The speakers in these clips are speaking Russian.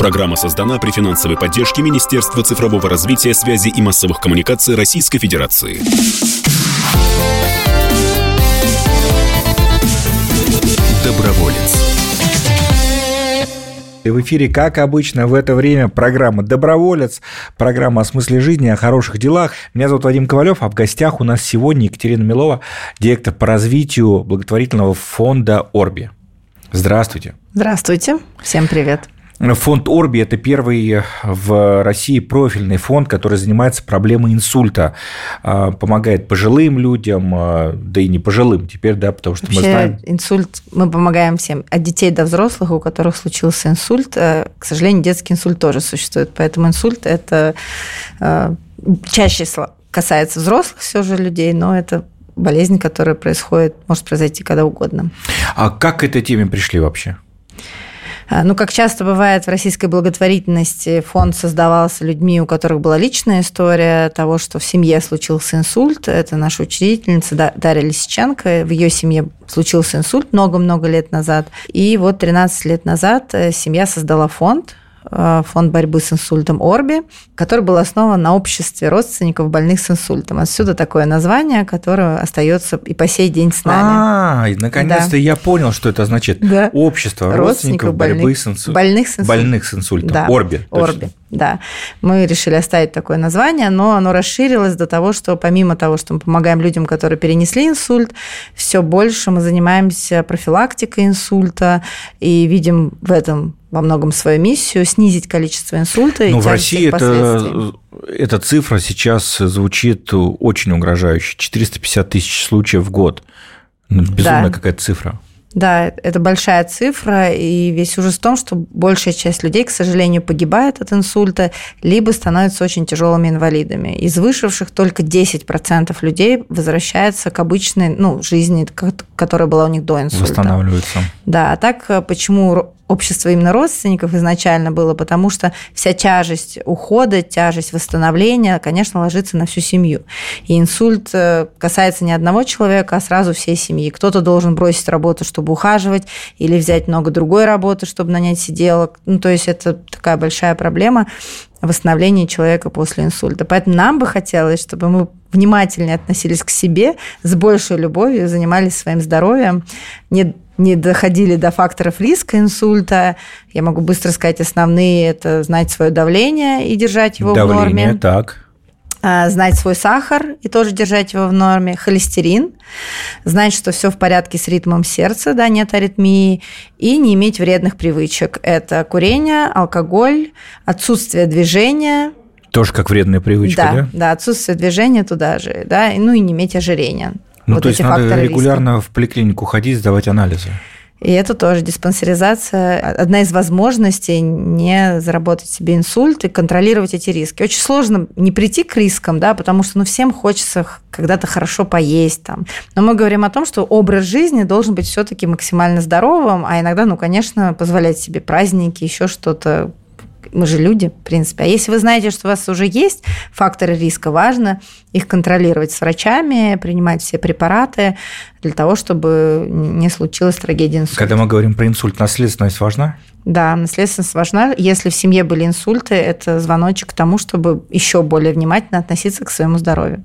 Программа создана при финансовой поддержке Министерства цифрового развития, связи и массовых коммуникаций Российской Федерации. Доброволец. И в эфире, как обычно, в это время программа «Доброволец», программа о смысле жизни, о хороших делах. Меня зовут Вадим Ковалев, а в гостях у нас сегодня Екатерина Милова, директор по развитию благотворительного фонда «Орби». Здравствуйте. Здравствуйте, всем привет. Фонд Орби – это первый в России профильный фонд, который занимается проблемой инсульта, а, помогает пожилым людям, а, да и не пожилым теперь, да, потому что Вообще, мы знаем… инсульт, мы помогаем всем, от детей до взрослых, у которых случился инсульт. Э, к сожалению, детский инсульт тоже существует, поэтому инсульт – это э, чаще касается взрослых все же людей, но это болезнь, которая происходит, может произойти когда угодно. А как к этой теме пришли вообще? А, ну, как часто бывает в российской благотворительности, фонд создавался людьми, у которых была личная история того, что в семье случился инсульт. Это наша учредительница Дарья Лисиченко. В ее семье случился инсульт много-много лет назад. И вот 13 лет назад э, семья создала фонд, фонд борьбы с инсультом Орби, который был основан на обществе родственников больных с инсультом. Отсюда такое название, которое остается и по сей день с нами. А, наконец-то да. я понял, что это значит. Да. Общество родственников, родственников борьбы больных, с инсультом. Больных с инсультом. Больных с инсультом. Да. Орби. Орби. Да, мы решили оставить такое название, но оно расширилось до того, что помимо того, что мы помогаем людям, которые перенесли инсульт, все больше мы занимаемся профилактикой инсульта и видим в этом во многом свою миссию снизить количество инсульта. Но в России это, эта цифра сейчас звучит очень угрожающе. 450 тысяч случаев в год. Ну, безумная да. какая-то цифра. Да, это большая цифра, и весь ужас в том, что большая часть людей, к сожалению, погибает от инсульта, либо становятся очень тяжелыми инвалидами. Из вышедших только 10% людей возвращается к обычной ну, жизни, которая была у них до инсульта. Восстанавливаются. Да, а так э, почему общество именно родственников изначально было, потому что вся тяжесть ухода, тяжесть восстановления, конечно, ложится на всю семью. И инсульт э, касается не одного человека, а сразу всей семьи. Кто-то должен бросить работу, чтобы ухаживать, или взять много другой работы, чтобы нанять сиделок. Ну, то есть это такая большая проблема восстановления человека после инсульта. Поэтому нам бы хотелось, чтобы мы внимательнее относились к себе, с большей любовью занимались своим здоровьем, не не доходили до факторов риска инсульта. Я могу быстро сказать основные. Это знать свое давление и держать его давление, в норме. Давление, так. А, знать свой сахар и тоже держать его в норме, холестерин, знать, что все в порядке с ритмом сердца, да, нет аритмии, и не иметь вредных привычек. Это курение, алкоголь, отсутствие движения. Тоже как вредная привычка, да? Да, да отсутствие движения туда же, да, ну и не иметь ожирения. Ну, вот то есть надо регулярно риска. в поликлинику ходить, сдавать анализы. И это тоже диспансеризация, одна из возможностей не заработать себе инсульт и контролировать эти риски. Очень сложно не прийти к рискам, да, потому что ну, всем хочется когда-то хорошо поесть. Там. Но мы говорим о том, что образ жизни должен быть все-таки максимально здоровым, а иногда, ну, конечно, позволять себе праздники, еще что-то, мы же люди, в принципе. А если вы знаете, что у вас уже есть факторы риска, важно их контролировать с врачами, принимать все препараты для того, чтобы не случилась трагедия инсульта. Когда мы говорим про инсульт, наследственность важна? Да, наследственность важна. Если в семье были инсульты, это звоночек к тому, чтобы еще более внимательно относиться к своему здоровью.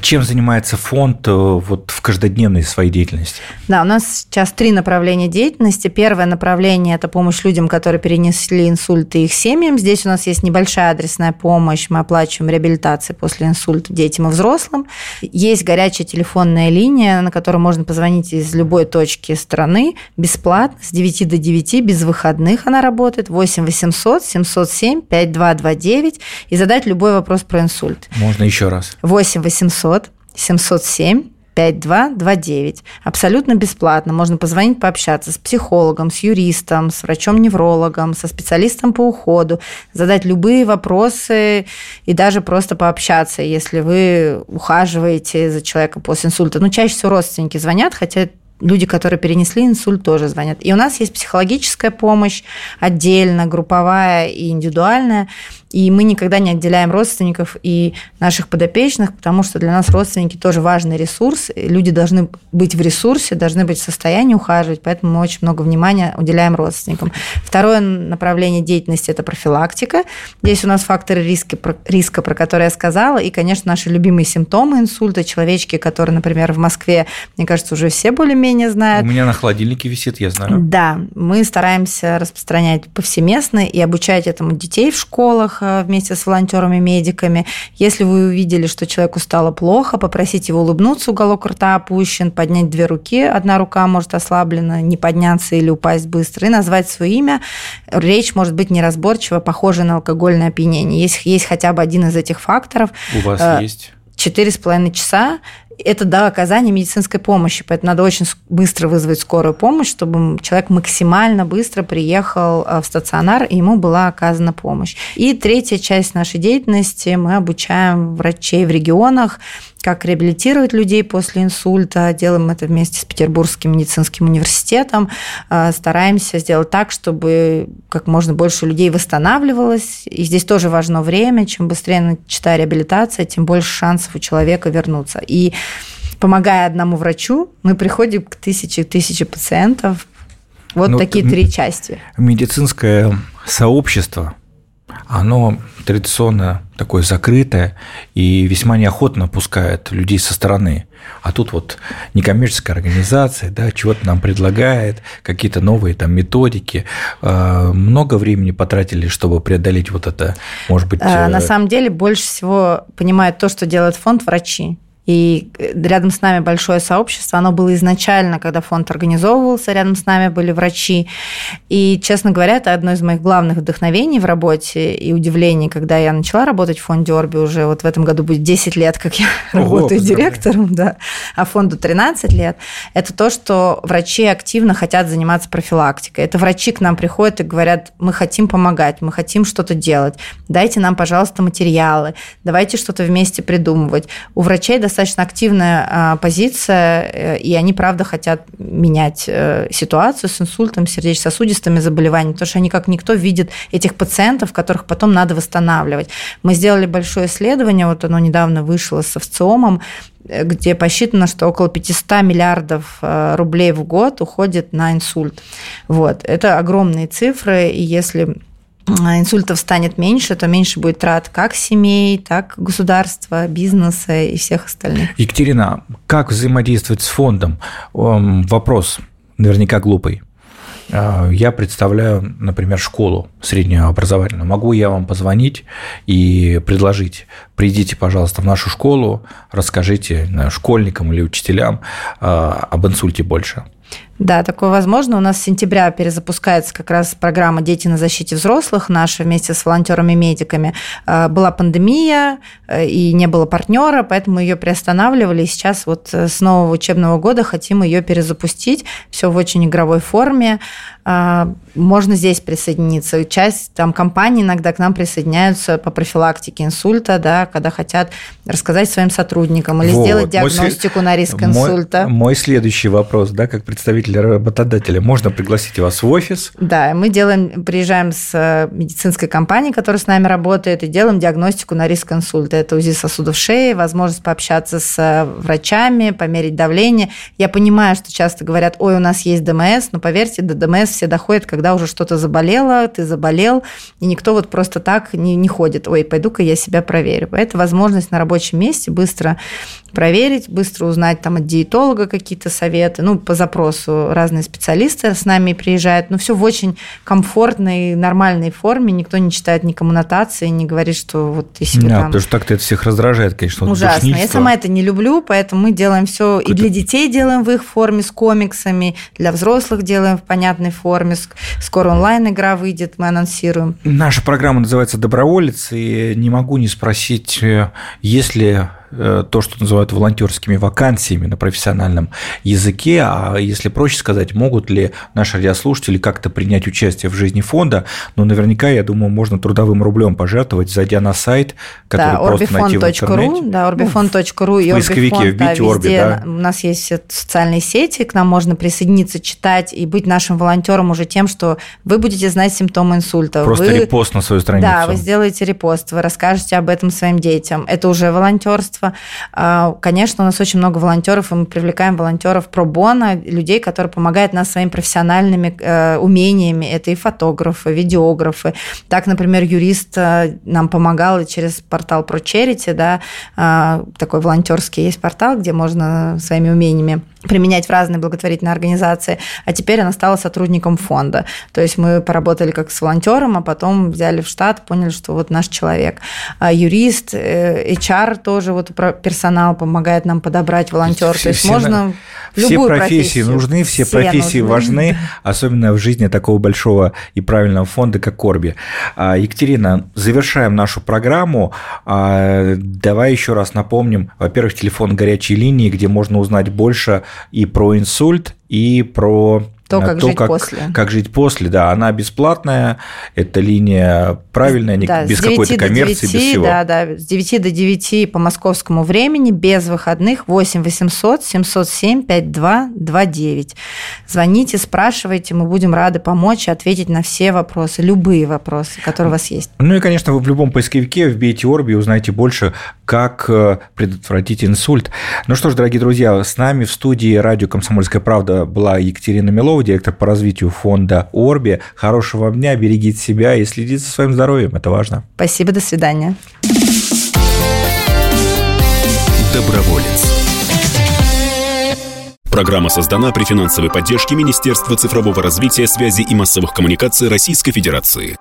Чем занимается фонд э, вот в каждодневной своей деятельности? Да, у нас сейчас три направления деятельности. Первое направление – это помощь людям, которые перенесли инсульт и их семьям. Здесь у нас есть небольшая адресная помощь. Мы оплачиваем реабилитации после инсульта детям и взрослым. Есть горячая телефонная линия, на которую можно позвонить из любой точки страны бесплатно, с 9 до 9, без выходных она работает. 8 800 707 5229 и задать любой вопрос про инсульт. Можно еще раз. 8 800 800 707 5229. Абсолютно бесплатно. Можно позвонить, пообщаться с психологом, с юристом, с врачом-неврологом, со специалистом по уходу, задать любые вопросы и даже просто пообщаться, если вы ухаживаете за человеком после инсульта. Ну, чаще всего родственники звонят, хотя люди, которые перенесли инсульт, тоже звонят. И у нас есть психологическая помощь отдельно, групповая и индивидуальная. И мы никогда не отделяем родственников и наших подопечных, потому что для нас родственники тоже важный ресурс. Люди должны быть в ресурсе, должны быть в состоянии ухаживать, поэтому мы очень много внимания уделяем родственникам. Второе направление деятельности – это профилактика. Здесь у нас факторы риска, риска, про которые я сказала, и, конечно, наши любимые симптомы инсульта, человечки, которые, например, в Москве, мне кажется, уже все более-менее знают. У меня на холодильнике висит, я знаю. Да, мы стараемся распространять повсеместно и обучать этому детей в школах э, вместе с волонтерами-медиками. Если вы увидели, что человеку стало плохо, попросите его улыбнуться, уголок рта опущен, поднять две руки, одна рука может ослаблена, не подняться или упасть быстро, и назвать свое имя. Речь может быть неразборчива, похожа на алкогольное опьянение. Если есть хотя бы один из этих факторов... У вас э, есть? Четыре с половиной часа это до оказания медицинской помощи, поэтому надо очень быстро вызвать скорую помощь, чтобы человек максимально быстро приехал э, в стационар, и ему была оказана помощь. И третья часть нашей деятельности мы обучаем врачей в регионах как реабилитировать людей после инсульта. Делаем это вместе с Петербургским медицинским университетом. А, стараемся сделать так, чтобы как можно больше людей восстанавливалось. И здесь тоже важно время. Чем быстрее начата реабилитация, тем больше шансов у человека вернуться. И помогая одному врачу, мы приходим к тысяче тысяче пациентов. Вот ну, такие три части. Медицинское сообщество оно традиционно такое закрытое и весьма неохотно пускает людей со стороны. А тут вот некоммерческая организация, да, чего-то нам предлагает, какие-то новые там методики. А, много времени потратили, чтобы преодолеть вот это, может быть... А, на э, самом деле больше всего понимает то, что делает фонд врачи. И рядом с нами большое сообщество. Оно было изначально, когда фонд организовывался, рядом с нами были врачи. И, честно говоря, это одно из моих главных вдохновений в работе и удивлений, когда я начала работать в фонде Орби уже вот в этом году будет 10 лет, как я Ого, работаю директором, да, а фонду 13 лет. Это то, что врачи активно хотят заниматься профилактикой. Это врачи к нам приходят и говорят, мы хотим помогать, мы хотим что-то делать, дайте нам, пожалуйста, материалы, давайте что-то вместе придумывать. У врачей достаточно достаточно активная а, позиция, э, и они, правда, хотят менять э, ситуацию с инсультом, сердечно-сосудистыми заболеваниями, потому что они, как никто, видят этих пациентов, которых потом надо восстанавливать. Мы сделали большое исследование, вот оно недавно вышло с овциомом, э, где посчитано, что около 500 миллиардов рублей в год уходит на инсульт. Вот. Это огромные цифры, и если инсультов станет меньше, то меньше будет трат как семей, так государства, бизнеса и всех остальных. Екатерина, как взаимодействовать с фондом? Вопрос наверняка глупый. А, я представляю, например, школу среднего образования. Могу я вам позвонить и предложить, придите, пожалуйста, в нашу школу, расскажите школьникам или учителям а, об инсульте больше. Да, такое возможно. У нас с сентября перезапускается как раз программа «Дети на защите взрослых» наша вместе с волонтерами-медиками. А, была пандемия э, и не было партнера, поэтому ее приостанавливали. И сейчас вот э, с нового учебного года хотим ее перезапустить. Все в очень игровой форме. А, можно здесь присоединиться. Часть там компаний иногда к нам присоединяются по профилактике инсульта, да, когда хотят рассказать своим сотрудникам или вот. сделать диагностику мой, на риск инсульта. Мой, мой следующий вопрос, да, как представитель работодателя, можно пригласить вас в офис? Да, мы делаем, приезжаем с э, медицинской компанией, которая с нами работает, и делаем диагностику на риск инсульта. Это УЗИ сосудов шеи, возможность пообщаться с э, врачами, померить давление. Я понимаю, что часто говорят, ой, у нас есть ДМС, но поверьте, до ДМС все доходят, когда уже что-то заболело, ты заболел, и никто вот просто так не, не ходит, ой, пойду-ка я себя проверю. Это возможность на рабочем месте быстро проверить, быстро узнать там от диетолога какие-то советы, ну, по запросу разные специалисты с нами приезжают, но все в очень комфортной, нормальной форме, никто не читает ни коммунотации, не говорит, что вот ты себе да, там... потому что так-то это всех раздражает, конечно. Ужасно. Я сама это не люблю, поэтому мы делаем все и для детей делаем в их форме с комиксами, для взрослых делаем в понятной форме, скоро онлайн-игра выйдет, мы анонсируем. Наша программа называется «Доброволец», и не могу не спросить, э, есть ли то, что называют волонтерскими вакансиями на профессиональном языке, а если проще сказать, могут ли наши радиослушатели как-то принять участие в жизни фонда, ну, наверняка, я думаю, можно трудовым рублем пожертвовать, зайдя на сайт, который да, просто найти в интернете. Да, orbifond.ru ну, и поисковике да, Орби, да. У нас есть все социальные сети, к нам можно присоединиться, читать и быть нашим волонтером уже тем, что вы будете знать симптомы инсульта. Просто вы... репост на свою страницу. Да, вы сделаете репост, вы расскажете об этом своим детям. Это уже волонтерство. А, конечно, у нас очень много волонтеров, и мы привлекаем волонтеров про бона, людей, которые помогают нас своими профессиональными э, умениями. Это и фотографы, видеографы. Так, например, юрист э, нам помогал через портал про Charity, да, а, такой волонтерский есть портал, где можно своими умениями применять в разные благотворительные организации, а теперь она стала сотрудником фонда. То есть мы поработали как с волонтером, а потом взяли в штат, поняли, что вот наш человек. А юрист, HR э, тоже вот персонал помогает нам подобрать волонтер. То есть все, можно все любую профессии профессию. нужны, все, все профессии нужны. важны, особенно в жизни такого большого и правильного фонда, как Корби. А, Екатерина, завершаем нашу программу. А, давай еще раз напомним, во-первых, телефон горячей линии, где можно узнать больше и про инсульт, и про то, как то, жить как, после. Как жить после, да. Она бесплатная, это линия правильная, да, без какой-то коммерции, 9, без всего. Да, да, с 9 до 9 по московскому времени, без выходных, 8 800 707 5229. Звоните, спрашивайте, мы будем рады помочь, ответить на все вопросы, любые вопросы, которые у вас есть. Ну и, конечно, вы в любом поисковике вбейте Орби и узнаете больше, как э, предотвратить инсульт. Ну что ж, дорогие друзья, с нами в студии радио «Комсомольская правда» была Екатерина Милова, директор по развитию фонда Орби. Хорошего вам дня, берегите себя и следите за своим здоровьем, это важно. Спасибо, до свидания. Доброволец. Программа создана при финансовой поддержке Министерства цифрового развития, связи и массовых коммуникаций Российской Федерации.